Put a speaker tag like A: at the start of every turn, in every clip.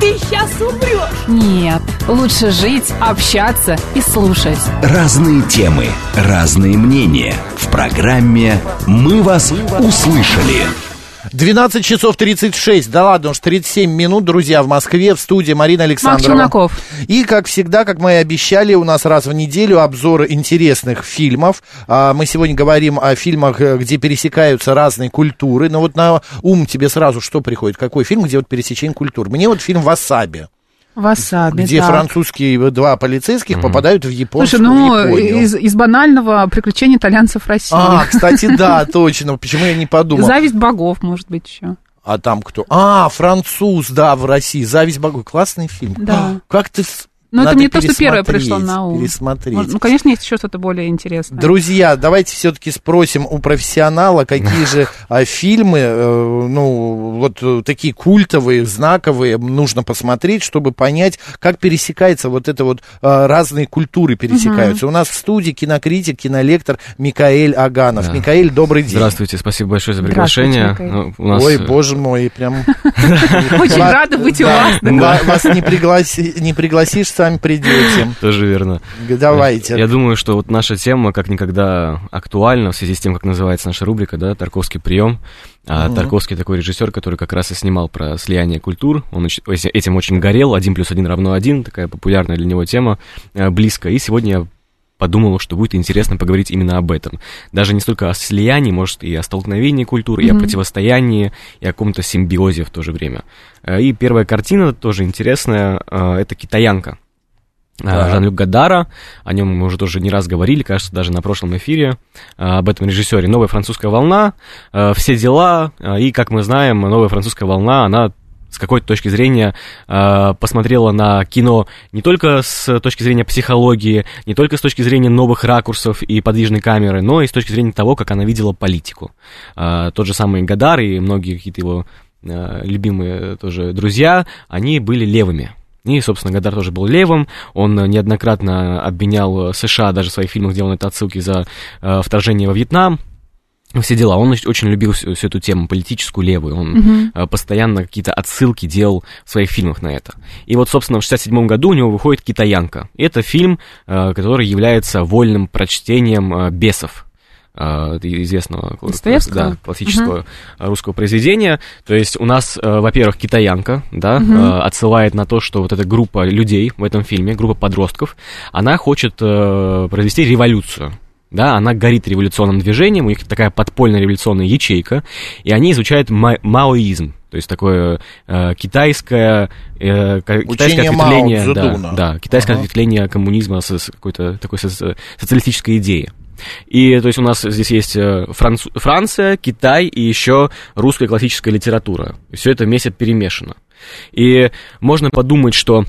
A: ты сейчас умрешь.
B: Нет, лучше жить, общаться и слушать.
C: Разные темы, разные мнения. В программе «Мы вас услышали».
D: 12 часов 36, да ладно уж, 37 минут, друзья, в Москве, в студии Марина Александрова. И, как всегда, как мы и обещали, у нас раз в неделю обзор интересных фильмов. А, Мы сегодня говорим о фильмах, э, где пересекаются разные культуры. Но вот на ум тебе сразу что приходит? Какой фильм, где вот пересечение культур? Мне вот фильм «Васаби»,
B: Васаби.
D: где
B: так.
D: французские два полицейских попадают в японскую
B: Слушай, ну,
D: Японию.
B: из, из банального приключения итальянцев в России.
D: А, кстати, да, точно. Почему я не подумал?
B: Зависть богов, может быть, еще.
D: А там кто? А, француз, да, в России. Зависть богов. Классный фильм.
B: Да.
D: Как ты... с-
B: Ну, это
D: Надо
B: не то, что первое
D: пересмотреть,
B: пришло на ум.
D: Пересмотреть.
B: Может, Ну, конечно, есть еще что-то более интересное.
D: Друзья, давайте все-таки спросим у профессионала, какие же а, фильмы, э, ну, вот э, такие культовые, знаковые, нужно посмотреть, чтобы понять, как пересекается вот это вот а, разные культуры пересекаются. У нас в студии кинокритик, кинолектор Микаэль Аганов.
E: Да.
D: Микаэль, добрый день.
E: Здравствуйте, спасибо большое за приглашение. Ну, нас,
D: Ой,
E: э,
D: боже мой, прям...
B: Очень рада быть у вас.
D: ва- Вас не, пригласи- не пригласишь, сами придете.
E: Тоже верно.
D: Давайте.
E: Я думаю, что вот наша тема как никогда актуальна в связи с тем, как называется наша рубрика, да, Тарковский прием. А Тарковский такой режиссер, который как раз и снимал про слияние культур. Он этим очень горел. Один плюс один равно один. Такая популярная для него тема, э, близко. И сегодня я подумал, что будет интересно поговорить именно об этом. Даже не столько о слиянии, может, и о столкновении культур, и о противостоянии, и о каком-то симбиозе в то же время. Э, И первая картина тоже интересная, э, это «Китаянка».
D: Так.
E: А, Жан-Люк Гадара, о нем мы уже тоже не раз говорили, кажется, даже на прошлом эфире, а, об этом режиссере. «Новая французская волна», а, «Все дела», а, и, как мы знаем, «Новая французская волна», она с какой-то точки зрения посмотрела на кино не только с точки зрения психологии, не только с точки зрения новых ракурсов и подвижной камеры, но и с точки зрения того, как она видела политику. Тот же самый Гадар и многие какие-то его любимые тоже друзья, они были левыми. И, собственно, Гадар тоже был левым. Он э, неоднократно обвинял э, США, даже в своих фильмах делал это отсылки за э, вторжение во Вьетнам. Все дела. Он оч- очень любил всю, всю эту тему политическую левую. Он э, постоянно какие-то отсылки делал в своих фильмах на это. И вот, собственно, в 67 году у него выходит «Китаянка». Это фильм, который является вольным прочтением «Бесов». Э, известного да, классического русского произведения. То есть у нас, э, во-первых, китаянка, да, э, отсылает на то, что вот эта группа людей в этом фильме, группа подростков, она хочет произвести революцию. Да, она горит революционным движением, у них такая подпольная революционная ячейка, и они изучают ма- маоизм, то есть такое э, китайское, э, китайское
D: Мао
E: ответвление, да, да, китайское
D: Ага.
E: ответвление коммунизма с, с какой-то такой соци- социалистической идеей. И то есть у нас здесь есть э, Францу- Франция, Китай и еще русская классическая литература. Все это вместе перемешано. И можно подумать, что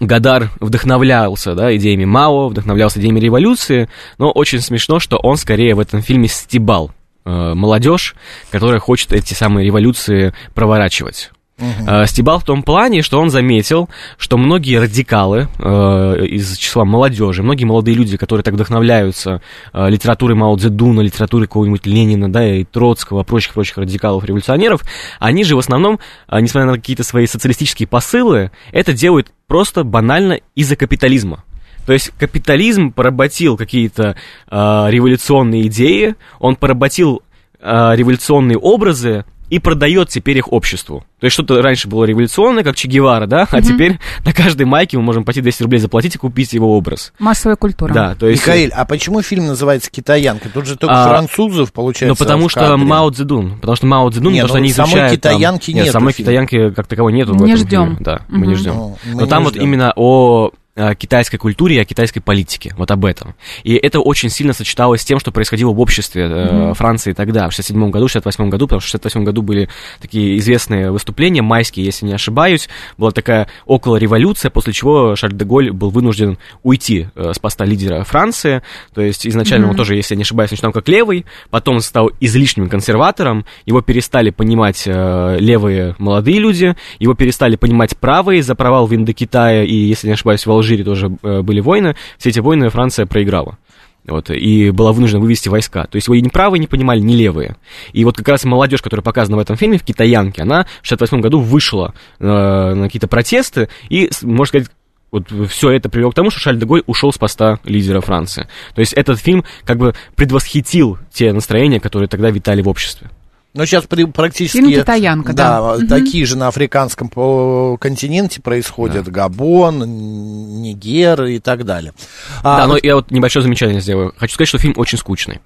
E: Гадар вдохновлялся да, идеями Мао, вдохновлялся идеями революции, но очень смешно, что он скорее в этом фильме стебал э, молодежь, которая хочет эти самые революции проворачивать. Э, Стебал в том плане, что он заметил, что многие радикалы э, из числа молодежи, многие молодые люди, которые так вдохновляются э, литературой Мао Цзэдуна, литературой какого-нибудь Ленина, да, и Троцкого, прочих-прочих радикалов-революционеров, они же в основном, э, несмотря на какие-то свои социалистические посылы, это делают просто банально из-за капитализма. То есть капитализм поработил какие-то э, революционные идеи, он поработил э, революционные образы и продает теперь их обществу. То есть что-то раньше было революционное, как Че Гевара, да, а теперь на каждой майке мы можем пойти 200 рублей заплатить и купить его образ.
B: Массовая культура.
E: Да, то есть...
D: Михаил, а почему фильм называется «Китаянка»? Тут же только
E: А,
D: французов, получается,
E: Ну, потому
D: в
E: что. Мао Цзэдун, потому что Мао Цзэдун, потому что
D: ну,
E: они
D: самой
E: изучают... там-
D: китаянки
E: Нет,
D: нету
E: самой
D: в
E: китаянки как таковой нету в
B: Не
E: этом
B: ждем.
E: фильме, Да, мы не ждем.
D: Ну, мы
E: Но там
D: не
E: вот
D: ждем.
E: именно о о китайской культуре и о китайской политике, вот об этом. И это очень сильно сочеталось с тем, что происходило в обществе э, Франции тогда, в 67 году, 68 году, потому что в 68 году были такие известные выступления, майские, если не ошибаюсь, была такая около революция, после чего Шарль де Голь был вынужден уйти э, с поста лидера Франции, то есть изначально он тоже, если я не ошибаюсь, начинал как левый, потом стал излишним консерватором, его перестали понимать э, левые молодые люди, его перестали понимать правые за провал в Индокитае, и, если не ошибаюсь, в Алжире тоже э, были войны, все эти войны Франция проиграла. Вот, и была вынуждена вывести войска. То есть его ни правые не понимали, ни левые. И вот как раз молодежь, которая показана в этом фильме, в «Китаянке», она в 68 году вышла э, на какие-то протесты и, можно сказать, вот все это привело к тому, что Шарль де ушел с поста лидера Франции. То есть этот фильм как бы предвосхитил те настроения, которые тогда витали в обществе.
D: Но сейчас при- практически...
B: Фильм «Китаянка», да. Мгм.
D: такие же на африканском континенте происходят. Габон, Нигер и так далее. А,
E: да, но я вот небольшое замечание сделаю. Хочу сказать, что фильм очень скучный.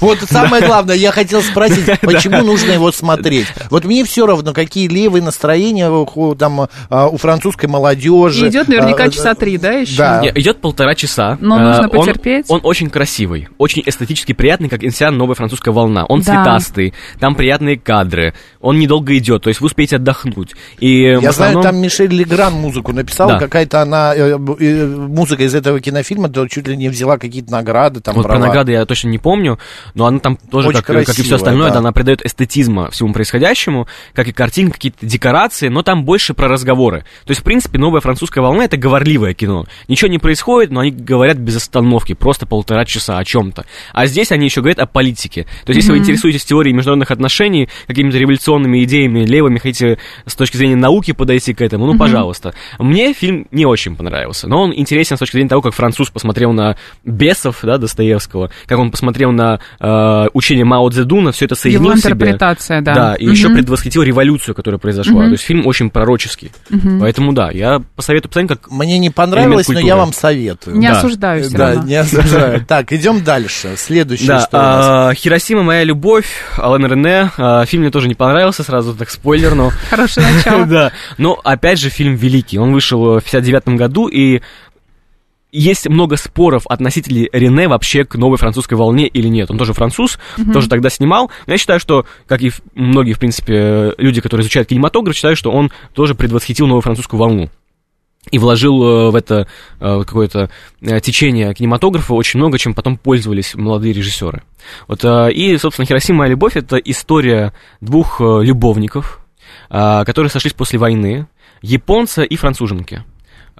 D: Вот самое главное, я хотел спросить, почему нужно его смотреть? Вот мне все равно, какие левые настроения у, там, а, у французской молодежи.
B: И идет наверняка
D: А,
B: часа три, да, еще?
D: Да.
E: Идет полтора часа.
B: Но
E: Э,
B: нужно
E: он-
B: потерпеть.
E: Он, очень красивый, очень эстетически приятный, как инсиан новая французская волна. Он
B: Да.
E: цветастый, там приятные кадры, он недолго идет, то есть вы успеете отдохнуть. И
D: Я знаю,
E: основном-
D: там Мишель Легран музыку написала,
E: Да.
D: какая-то она, э, б- э, музыка из этого кинофильма, то чуть ли не взяла какие-то награды, там,
E: Вот про
D: брала.
E: награды я точно не помню, но она там тоже,
D: Очень
E: как, как и все
D: красивая,
E: остальное,
D: да.
E: да, она придает эстетизма всему происходящему, как и картинки, какие-то декорации, но там больше про разговоры. То есть, в принципе, новая французская волна это говорливое кино. Ничего не происходит, но они говорят без остановки, просто полтора часа о чем-то. А здесь они еще говорят о политике. То есть, если вы интересуетесь теорией международных отношений, какими-то революционными идеями, левыми, хотите с точки зрения науки подойти к этому, ну, пожалуйста. Мне фильм не очень понравился, но он интересен с точки зрения того, как француз посмотрел на бесов, да, Достоевского, как он посмотрел на э, учение Мао Цзэдуна, все это соединил
B: Его
E: в себе.
B: интерпретация, да.
E: Да, и
B: Мгм.
E: еще предвосхитил революцию, которая произошла. То есть фильм очень пророческий. Поэтому да, я посоветую посмотреть, как
D: Мне не понравилось, но я вам советую.
B: Не
E: Да.
B: осуждаю все
D: Да,
B: равно.
D: не осуждаю. Так, идем дальше. Следующее,
E: Да,
D: что у нас?
E: а, Хиросима, моя любовь, Алан Рене. А, фильм мне тоже не понравился, сразу так спойлер, но...
B: Хорошее начало.
E: Да, но опять же фильм великий. Он вышел в 59 году, и есть много споров относительно Рене вообще к новой французской волне или нет. Он тоже француз, тоже тогда снимал. Но я считаю, что, как и многие, в принципе, люди, которые изучают кинематограф, считаю, что он тоже предвосхитил новую французскую волну. И вложил э, в это э, какое-то э, течение кинематографа очень много, чем потом пользовались молодые режиссеры. Вот, и, собственно, «Хиросима. Моя любовь» — это история двух любовников, которые сошлись после войны, японца и француженки.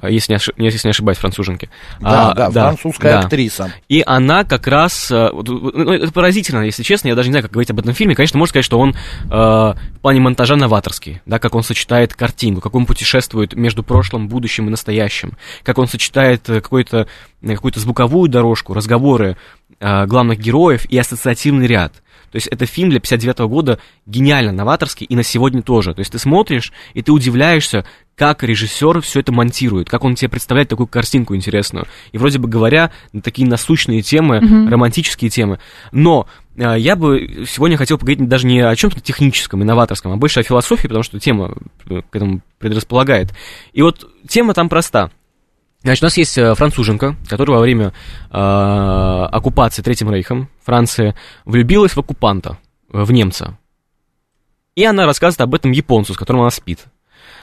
E: Э, Если не, ошиб- если не ошибаюсь, француженки.
D: Да,
E: А,
D: да, французская
E: да.
D: актриса.
E: И она как раз... э, ну, это поразительно, если честно, я даже не знаю, как говорить об этом фильме. Конечно, можно сказать, что он э, в плане монтажа новаторский, да, как он сочетает картинку, как он путешествует между прошлым, будущим и настоящим, как он сочетает э, э, какую-то звуковую дорожку, разговоры э, главных героев и ассоциативный ряд. То есть это фильм для 59 года гениально новаторский и на сегодня тоже. То есть ты смотришь, и ты удивляешься, как режиссер все это монтирует, как он тебе представляет такую картинку интересную. И вроде бы говоря, такие насущные темы, романтические темы. Но э, я бы сегодня хотел поговорить даже не о чем-то техническом, инноваторском, а больше о философии, потому что тема э, к этому предрасполагает. И вот тема там проста. Значит, у нас есть э, француженка, которая во время э, оккупации Третьим Рейхом Франции влюбилась в оккупанта, э, в немца. И она рассказывает об этом японцу, с которым она спит.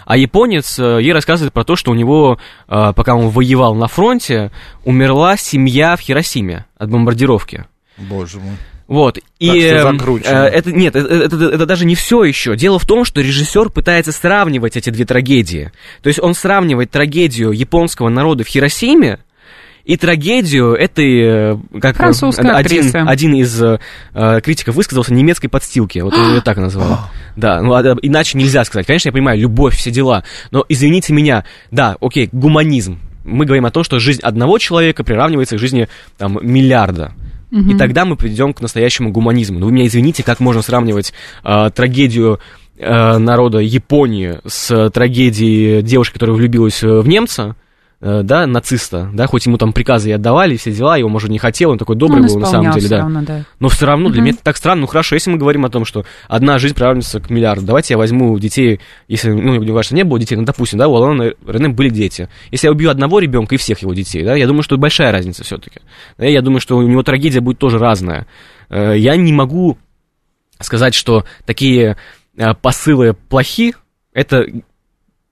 E: А японец э, ей рассказывает про то, что у него, пока он воевал на фронте, умерла семья в Хиросиме от бомбардировки.
D: Боже мой.
E: Вот. И
D: что
E: э, э, это нет, это, это- это даже не все еще. Дело в том, что режиссер пытается сравнивать эти две трагедии. То есть он сравнивает трагедию японского народа в Хиросиме и трагедию этой, э, как э,
B: Французской
E: один,
B: актрисы.
E: один из э, э, критиков высказался, немецкой подстилки. Вот он ее так назвал. Да, ну а, иначе нельзя сказать. Конечно, я понимаю, любовь, все дела. Но извините меня, да, окей, гуманизм. Мы говорим о том, что жизнь одного человека приравнивается к жизни там, миллиарда. И тогда мы придем к настоящему гуманизму. Ну, вы меня извините, как можно сравнивать э, трагедию э, народа Японии с трагедией девушки, которая влюбилась э, в немца? Э, да, нациста, да, хоть ему там приказы и отдавали, все дела, его, может, не хотел, он такой добрый
B: Он
E: был на самом деле, да.
B: равно, да.
E: Но все равно для меня это так странно. Ну хорошо, если мы говорим о том, что одна жизнь приравнивается к миллиарду, давайте я возьму детей, если, ну, не важно, не было детей, ну, допустим, да, у Алана Рене были дети. Если я убью одного ребенка и всех его детей, да, я думаю, что большая разница все-таки. я думаю, что у него трагедия будет тоже разная. Э, Я не могу сказать, что такие э, посылы плохи, это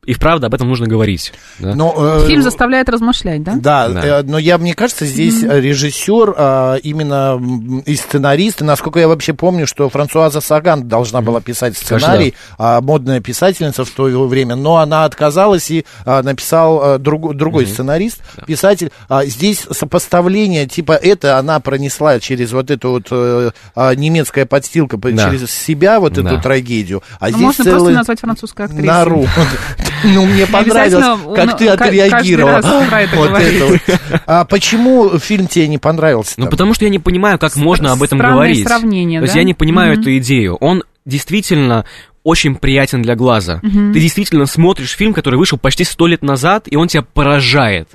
E: и вправду об этом нужно говорить. да.
D: Но, э,
B: Фильм заставляет размышлять, да?
D: Да,
E: Да.
D: э, но я, мне кажется, здесь режиссер а, именно и сценарист, и насколько я вообще помню, что Франсуаза Саган должна была писать сценарий, а, модная писательница в то время, но она отказалась и а, написал а, друг- другой сценарист, писатель. А, здесь сопоставление, типа, это она пронесла через вот эту вот э, немецкая подстилка, по-
E: Да.
D: через себя вот
E: Да.
D: эту трагедию, а здесь
B: можно
D: целый...
B: просто назвать французскую актрису.
D: Нору. Ну, мне понравилось, как ты Вот это вот. А почему фильм тебе не понравился?
E: Ну, потому что я не понимаю, как можно об этом говорить. То есть
B: да?
E: я не понимаю эту идею. Он действительно очень приятен для глаза. Ты действительно смотришь фильм, который вышел почти сто лет назад, и он тебя поражает.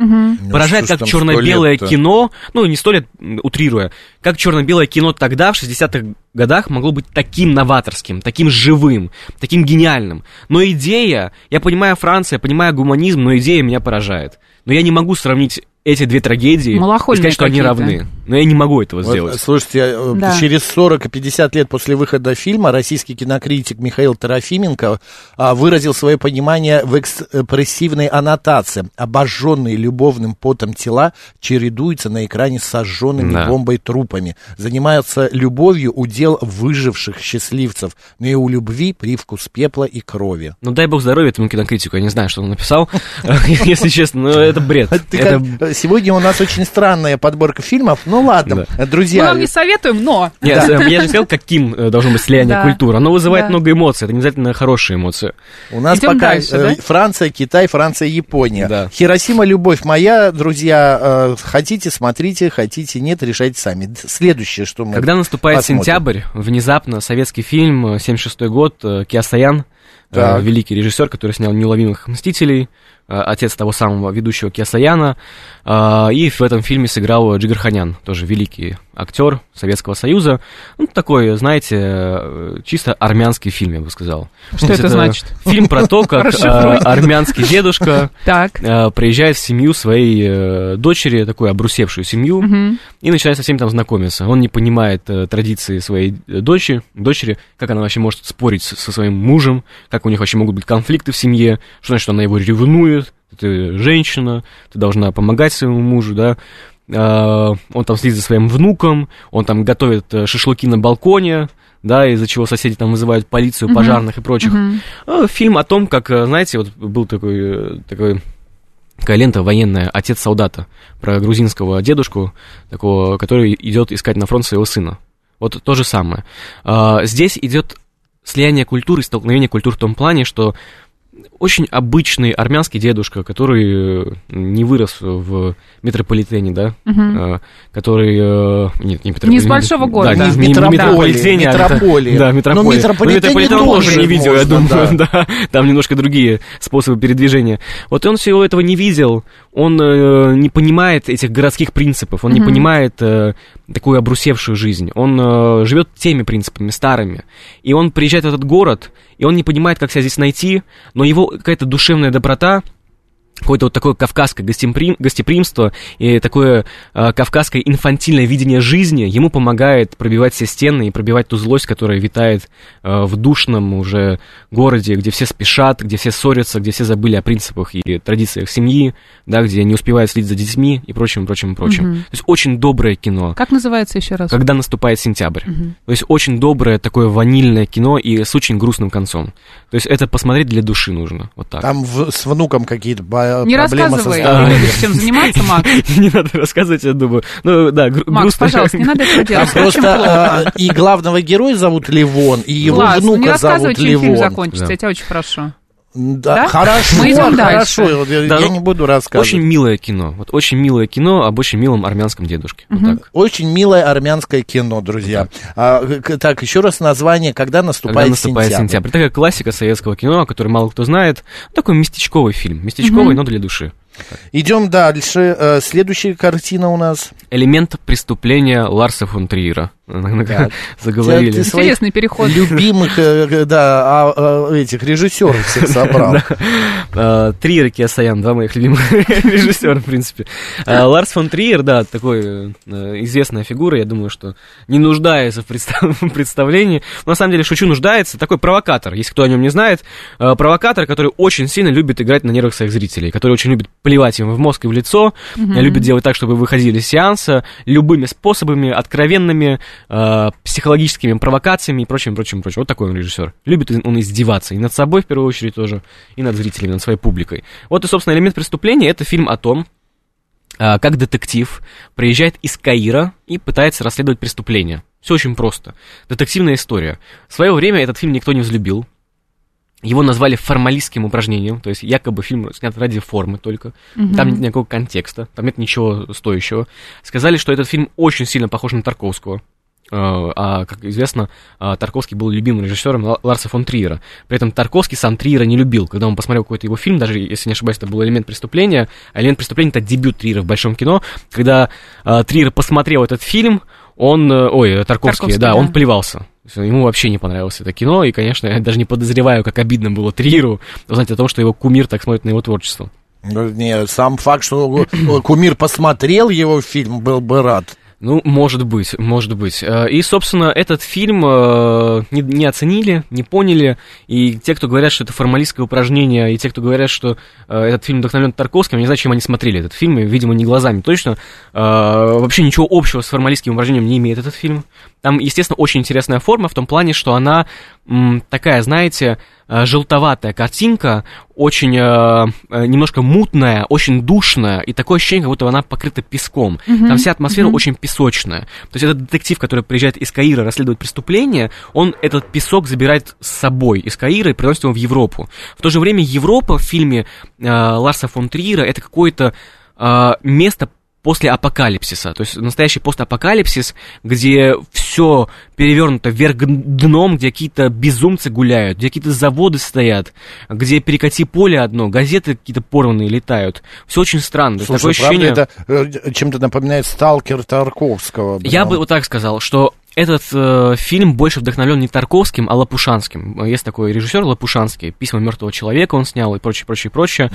E: Поражает
D: Ну, ж
E: как черно-белое
D: 100 лет-то?
E: кино, ну, не сто лет, утрируя, как черно-белое кино тогда, в 60-х годах, могло быть таким новаторским, таким живым, таким гениальным. Но идея, я понимаю Франция, я понимаю гуманизм, но идея меня поражает. Но я не могу сравнить эти две трагедии и сказать, что они равны. Но я не могу этого
D: Вот,
E: сделать.
D: слушайте, э,
B: Да.
D: через 40 и 50 лет после выхода фильма российский кинокритик Михаил Трофименко а, выразил свое понимание в экспрессивной аннотации. Обожженные любовным потом тела чередуются на экране с сожженными
E: Да.
D: бомбой трупами. Занимаются любовью удел выживших счастливцев. Но и у любви привкус пепла и крови.
E: Ну, дай бог здоровья этому кинокритику, я не знаю, что он написал, если честно, но это бред.
D: Ты
E: Это-
D: как- Сегодня у нас очень странная подборка фильмов. Ну ладно,
B: Мы
D: друзья.
B: вам не советуем, но...
E: Нет, э, я же сказал, каким э, должно быть слияние
B: Да.
E: культуры. Оно вызывает
B: Да.
E: много эмоций, это не обязательно хорошие эмоции.
D: У нас
B: Идем
D: пока
B: дальше,
D: э,
B: да?
D: Франция, Китай, Франция, Япония.
E: Да.
D: Хиросима, любовь моя, друзья. э, хотите, смотрите, хотите, нет, решайте сами. Следующее, что мы
E: Когда наступает
D: посмотрим.
E: сентябрь, внезапно советский фильм, э, 76 год, э, Киасаян, э,
D: Так.
E: великий режиссер, который снял «Неуловимых мстителей», э, отец того самого ведущего Киасаяна, э, и в этом фильме сыграл Джигарханян, тоже великий актер Советского Союза. Ну, такой, знаете, э, чисто армянский фильм, я бы сказал.
B: Что
E: То есть
B: это значит?
E: Фильм про то, как э, армянский дедушка э, приезжает в семью своей э, дочери, такую обрусевшую семью, и начинает со всеми там знакомиться. Он не понимает э, традиции своей э, дочери, дочери, как она вообще может спорить со своим мужем, как у них вообще могут быть конфликты в семье, что значит, она его ревнует, ты женщина, ты должна помогать своему мужу, да. А, он там следит за своим внуком, он там готовит э, шашлыки на балконе, да, из-за чего соседи там вызывают полицию, пожарных и прочих. А, Фильм о том, как, э, знаете, вот был такой, э, такой такая лента военная «Отец солдата» про грузинского дедушку, такого, который идет искать на фронт своего сына. Вот то же самое. А, Здесь идет слияние культур и столкновение культур в том плане, что очень обычный армянский дедушка, который э, не вырос в метрополитене, да, э, который... э, Нет, не
B: Не из большого города.
E: Да,
D: Не в
E: не, не
D: метрополии,
E: метрополитене, а
D: метрополии.
E: Да, метрополия.
D: метрополитене
E: метрополитен он
D: тоже
E: тоже не видел, я
D: можно,
E: думаю, да. Там немножко другие способы передвижения. Вот он всего этого не видел, он э, не понимает этих городских принципов, он не
B: Мгм.
E: понимает такую обрусевшую жизнь. Он живет теми принципами, старыми. И он приезжает в этот город, и он не понимает, как себя здесь найти, но его какая-то душевная доброта, какое-то вот такое кавказское гостеприим- гостеприимство и такое э, кавказское инфантильное видение жизни ему помогает пробивать все стены и пробивать ту злость, которая витает э, в душном уже городе, где все спешат, где все ссорятся, где все забыли о принципах и традициях семьи, да, где не успевают следить за детьми и прочим, прочим, прочим.
B: Мгм.
E: То есть очень доброе кино.
B: Как называется еще раз?
E: Когда наступает сентябрь.
B: Мгм.
E: То есть очень доброе такое ванильное кино и с очень грустным концом. То есть это посмотреть для души нужно. Вот так.
D: Там в- с внуком какие-то ба-
B: Не
D: проблемы со
B: рассказывай,
D: здоровьем.
B: ты любишь чем заниматься, Макс.
E: Не надо рассказывать, я думаю. Ну, да,
B: Макс, пожалуйста, не надо этого делать.
D: просто а, и главного героя зовут Левон, и его
B: ну не
D: внука
B: рассказывай,
D: зовут
B: чем фильм
D: Левон.
B: закончится, я тебя очень прошу.
D: Да,
B: Да?
D: хорошо,
B: Мы идем
D: хорошо,
B: дальше.
D: вот я,
E: Да,
D: я
E: ну,
D: не буду рассказывать.
E: Очень милое кино. Вот очень милое кино об очень милом армянском дедушке. Вот так.
D: Очень милое армянское кино, друзья. А, к- так, еще раз название, когда наступает,
E: Когда наступает
D: сентябрь.
E: сентябрь. Такая классика советского кино, о которой мало кто знает. Такой местечковый фильм. Местечковый, но для души.
D: Идем дальше. Э, Следующая картина у нас.
E: Элемент преступления Ларса фон Триера.
D: Так.
E: Заговорили.
D: Ты
B: Интересный переход.
D: Любимых, э, да, а, а, этих режиссеров всех собрал.
E: Э, Триер и Киасаян, два моих любимых режиссера, в принципе. Э, Ларс фон Триер, да, такой э, известная фигура, я думаю, что не нуждается в представ- в представлении. На самом деле, шучу, нуждается. Такой провокатор, если кто о нем не знает. Э, Провокатор, который очень сильно любит играть на нервах своих зрителей, который очень любит плевать им в мозг и в лицо, э, любит делать так, чтобы выходили из сеанса любыми способами, откровенными, э, психологическими провокациями и прочим, прочим, прочим. Вот такой он режиссер. Любит он издеваться и над собой, в первую очередь, тоже, и над зрителями, над своей публикой. Вот и, собственно, элемент преступления это фильм о том, а, как детектив приезжает из Каира и пытается расследовать преступление. Все очень просто. Детективная история. В свое время этот фильм никто не взлюбил. Его назвали формалистским упражнением, то есть якобы фильм снят ради формы только. Там нет никакого контекста, там нет ничего стоящего. Сказали, что этот фильм очень сильно похож на Тарковского. Э, А, как известно, а, Тарковский был любимым режиссером Ла- Ларса фон Триера. При этом Тарковский сам Триера не любил. Когда он посмотрел какой-то его фильм, даже если не ошибаюсь, это был «Элемент преступления», а «Элемент преступления» — это дебют Триера в большом кино. Когда а, Триер посмотрел этот фильм, он, э, ой, э, Тарковский,
B: Тарковский,
E: да,
B: да.
E: он плевался. Ему вообще не понравилось это кино, и, конечно, я даже не подозреваю, как обидно было Триеру узнать о том, что его кумир так смотрит на его творчество.
D: Ну, Не, сам факт, что кумир посмотрел его фильм, был бы рад.
E: Ну, может быть, может быть. Э, И, собственно, этот фильм э, не, оценили, не поняли, и те, кто говорят, что это формалистское упражнение, и те, кто говорят, что э, этот фильм вдохновлен Тарковским, я не знаю, чем они смотрели этот фильм, видимо, не глазами точно. Вообще ничего общего с формалистским упражнением не имеет этот фильм. Там, естественно, очень интересная форма в том плане, что она такая, знаете, желтоватая картинка, очень э, э, немножко мутная, очень душная, и такое ощущение, как будто она покрыта песком. Там вся атмосфера очень песочная. То есть этот детектив, который приезжает из Каира расследовать преступление, он этот песок забирает с собой из Каира и приносит его в Европу. В то же время Европа в фильме э, Ларса фон Триера это какое-то э, место после апокалипсиса, то есть настоящий постапокалипсис, где все перевернуто вверх дном, где какие-то безумцы гуляют, где какие-то заводы стоят, где перекати поле одно, газеты какие-то порванные летают. Все очень странно.
D: Слушай,
E: такое ощущение...
D: это э, чем-то напоминает «Сталкер» Тарковского.
E: Я
D: блин.
E: бы вот так сказал, что этот э, фильм больше вдохновлен не Тарковским, а Лопушанским. Есть такой режиссер Лопушанский, «Письма мертвого человека» он снял и прочее, прочее, прочее.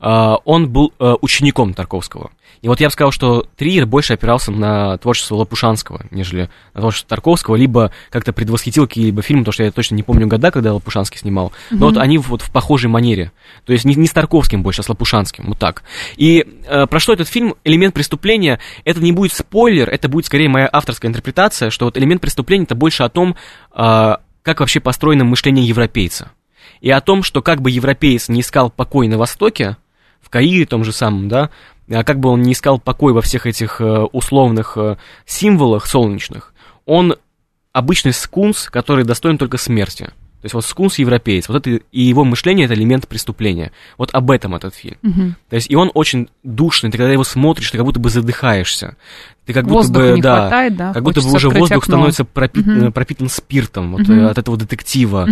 E: А, он был э, учеником Тарковского. И вот я бы сказал, что Триер больше опирался на творчество Лопушанского, нежели на творчество Тарковского, либо как-то предвосхитил какие-либо фильмы, потому что я точно не помню года, когда Лопушанский снимал, но вот они вот в похожей манере. То есть не, не с Тарковским больше, а с Лопушанским, вот так. И э, про что этот фильм? Элемент преступления, это не будет спойлер, это будет скорее моя авторская интерпретация, что вот элемент преступления это больше о том, э, как вообще построено мышление европейца. И о том, что как бы европеец не искал покой на Востоке, в Каире том же самом, да, а как бы он не искал покой во всех этих э, условных э, символах солнечных, он обычный скунс, который достоин только смерти. То есть вот скунс европеец, вот это и его мышление это элемент преступления. Вот об этом этот фильм. То есть и он очень душный, ты когда его смотришь, ты как будто бы задыхаешься. Ты как будто
B: Воздуха
E: бы,
B: не
E: да,
B: хватает, да,
E: как будто бы уже воздух
B: окно.
E: становится пропит- э, пропитан спиртом вот, э, от этого детектива,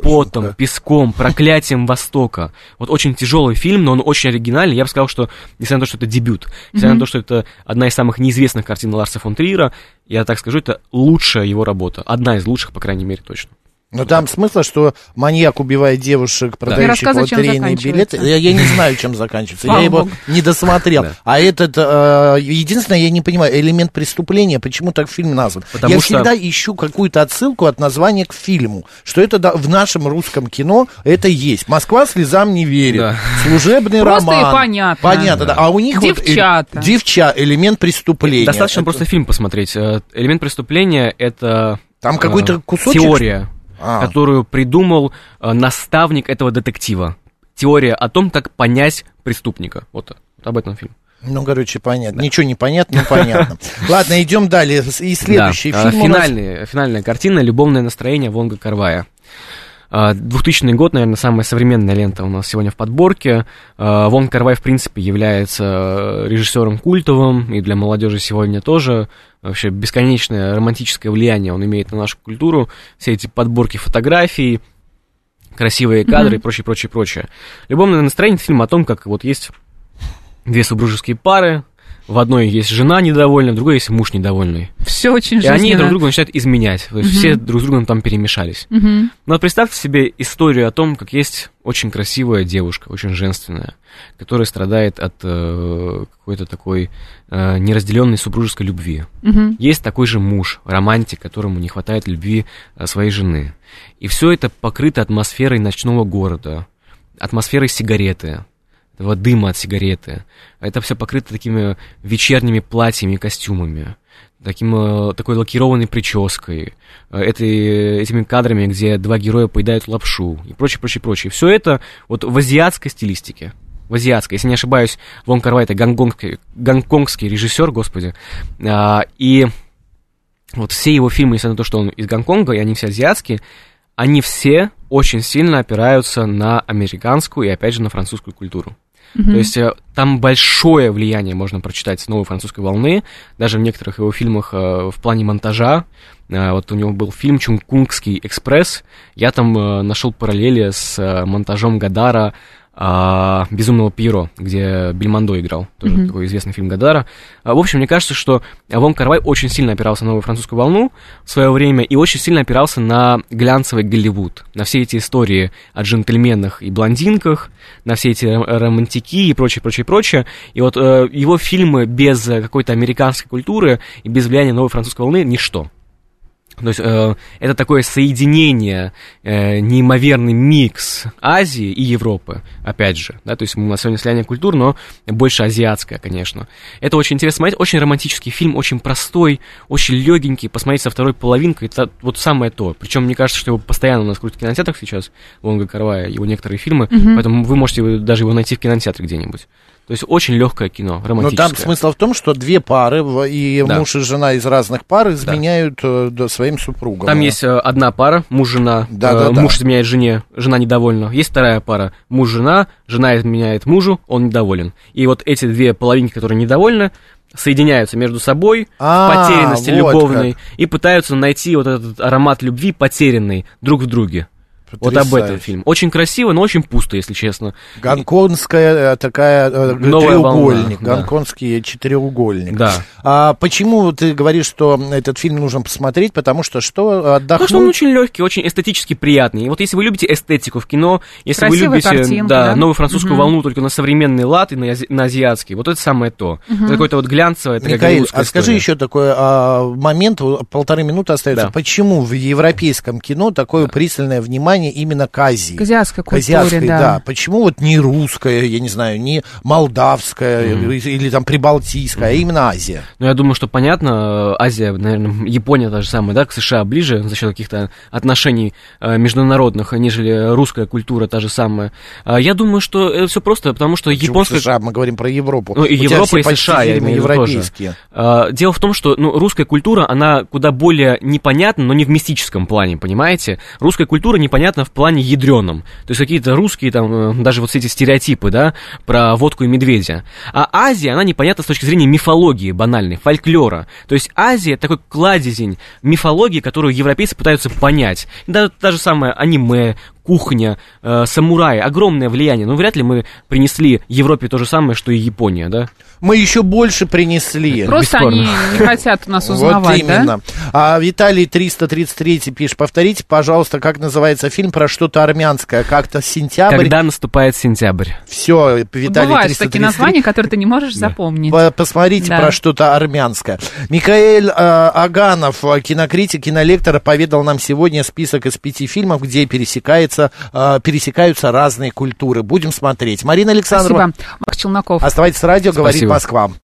E: потом,
D: Боженька.
E: песком, проклятием Востока. Вот очень тяжелый фильм, но он очень оригинальный. Я бы сказал, что несмотря на то, что это дебют, несмотря на то, что это одна из самых неизвестных картин Ларса фон Триера, я так скажу, это лучшая его работа. Одна из лучших, по крайней мере, точно.
D: Но там смысл, что маньяк убивает девушек, продающих
B: чем
D: лотерейные билеты. Я, я не знаю, чем заканчивается. Я его не досмотрел.
E: Да.
D: А этот, э, единственное, я не понимаю, элемент преступления, почему так фильм назван?
E: Потому
D: я
E: что-
D: всегда ищу какую-то отсылку от названия к фильму, что это да, в нашем русском кино это есть. Москва слезам не верит.
E: Да.
D: Служебный
B: Просто и
D: роман.
B: понятно.
D: Понятно, да. А у них вот, э,
B: Девчата.
D: девча, элемент преступления.
E: Достаточно
D: Это-
E: просто фильм посмотреть. Э, Элемент преступления — это...
D: Там
E: э,
D: какой-то кусочек,
E: Теория,
D: А.
E: которую придумал э, наставник этого детектива. Теория о том, как понять преступника. Вот, вот об этом фильм.
D: Ну, короче, понятно. Ничего не понятно, но понятно. Ладно, идем далее. И следующий
E: Да,
D: фильм у нас-
E: финальный- Финальная картина «Любовное настроение» Вонга Карвая. А, 2000 год, наверное, самая современная лента у нас сегодня в подборке. А, Вон Карвай, в принципе, является э, режиссером культовым, и для молодежи сегодня тоже. Вообще бесконечное романтическое влияние он имеет на нашу культуру. Все эти подборки фотографий, красивые кадры и прочее, прочее, прочее. «Любовное настроение» — фильм о том, как вот есть две супружеские пары, в одной есть жена недовольная, в другой есть муж недовольный.
B: Все очень
E: И они друг друга начинают изменять. То есть все друг с другом там перемешались.
B: Мгм.
E: Но вот представьте себе историю о том, как есть очень красивая девушка, очень женственная, которая страдает от э, какой-то такой э, неразделенной супружеской любви.
B: Мгм.
E: Есть такой же муж, романтик, которому не хватает любви э, своей жены. И все это покрыто атмосферой ночного города, атмосферой сигареты, этого дыма от сигареты. Это все покрыто такими вечерними платьями и костюмами, таким, э, такой лакированной прической, э, этой, этими кадрами, где два героя поедают лапшу и прочее, прочее, прочее. Все это вот в азиатской стилистике. В азиатской, если не ошибаюсь, Вон Кар Вай это гонконгский, гонконгский режиссер, господи. А, и вот все его фильмы, несмотря на то, что он из Гонконга, и они все азиатские, они все очень сильно опираются на американскую и, опять же, на французскую культуру. То есть э, там большое влияние можно прочитать с новой французской волны, даже в некоторых его фильмах э, в плане монтажа. Э, Вот у него был фильм «Чунгкунгский экспресс». Я там нашел параллели с монтажом Гадара а, «Безумного Пьеро», где Бельмондо играл, тоже такой известный фильм Гадара. А, В общем, мне кажется, что Вон Карвай очень сильно опирался на новую французскую волну в свое время и очень сильно опирался на глянцевый Голливуд, на все эти истории о джентльменах и блондинках, на все эти ро- романтики и прочее, прочее, прочее. И вот э, его фильмы без э, какой-то американской культуры и без влияния новой французской волны – ничто. То есть э, это такое соединение, э, неимоверный микс Азии и Европы, опять же, да, то есть у нас сегодня слияние культур, но больше азиатское, конечно. Это очень интересно смотреть, очень романтический фильм, очень простой, очень легенький, посмотреть со второй половинкой, это вот самое то. Причем мне кажется, что его постоянно у нас крутят в кинотеатрах сейчас, Лонга Карвая, его некоторые фильмы, поэтому вы можете даже его найти в кинотеатре где-нибудь. То есть очень легкое кино,
D: Но
E: романтическое.
D: там смысл в том, что две пары, и
E: Да.
D: муж и жена из разных пар изменяют э, да, своим супругам.
E: Там есть э, одна пара, муж-жена,
D: Да,
E: э,
D: да, да.
E: муж изменяет жене, жена недовольна. Есть вторая пара, муж-жена, жена изменяет мужу, он недоволен. И вот эти две половинки, которые недовольны, соединяются между собой
D: А,
E: в потерянности
D: вот
E: любовной и пытаются найти вот этот аромат любви потерянный друг в друге. Вот об этом фильм. Очень красиво, но очень пусто, если честно.
D: Гонконгская э, такая э,
E: Новая
D: треугольник,
E: волна, да.
D: гонконгский четыреугольник.
E: Да.
D: А почему ты говоришь, что этот фильм нужно посмотреть? Потому что что отдохнуть?
E: Потому что он очень легкий, очень эстетически приятный. И вот если вы любите эстетику в кино, если
B: Красивые
E: вы любите
B: картинки,
E: да,
B: да?
E: новую французскую
B: Мгм.
E: волну только на современный лад и на, ази- на азиатский, вот это самое то. Это какое-то вот глянцевое, такая
D: Михаил, а скажи
E: история.
D: еще такой а, момент, полторы минуты остается.
E: Да.
D: Почему в европейском кино такое пристальное внимание именно к Азии?
B: К азиатской
D: К
B: культуре,
D: азиатской,
B: да.
D: Почему вот не русская, я не знаю, не молдавская или, или там прибалтийская, а именно Азия?
E: Ну, я думаю, что понятно, э, Азия, наверное, Япония та же самая, да, к США ближе за счет каких-то отношений э, международных, нежели русская культура та же самая. А Я думаю, что это все просто, потому что
D: Почему
E: японская...
D: США, мы говорим про Европу.
E: Ну, и
D: У тебя
E: Европа,
D: все
E: и США, я имею в виду тоже.
D: европейские.
E: А, Дело в том, что ну, русская культура, она куда более непонятна, но не в мистическом плане, понимаете? Русская культура непонятна в плане ядреном. То есть какие-то русские, там, э, даже вот все эти стереотипы, да, про водку и медведя. А Азия, она непонятна с точки зрения мифологии банальной, фольклора. То есть Азия такой кладезень мифологии, которую европейцы пытаются понять. Да, та же самое аниме, кухня, э, самураи, огромное влияние. Но вряд ли мы принесли Европе то же самое, что и Япония, да?
D: Мы еще больше принесли.
B: Просто
E: бесспорно.
B: они не хотят у нас
D: Вот
B: узнавать, да?
D: именно. А Виталий 333 пишет, повторите, пожалуйста, как называется фильм про что-то армянское, как-то сентябрь.
E: Когда наступает сентябрь?
D: Все, Виталий
B: Бывают
D: 333.
B: такие названия, которые ты не можешь запомнить.
D: По- Посмотрите
B: Да.
D: про что-то армянское. Михаил э, Аганов, э, кинокритик, кинолектор, поведал нам сегодня список из пяти фильмов, где пересекается, э, пересекаются разные культуры. Будем смотреть. Марина Александровна,
B: Спасибо. Марк Челноков.
D: оставайтесь с радио, говорит
E: Спасибо.
D: Москва.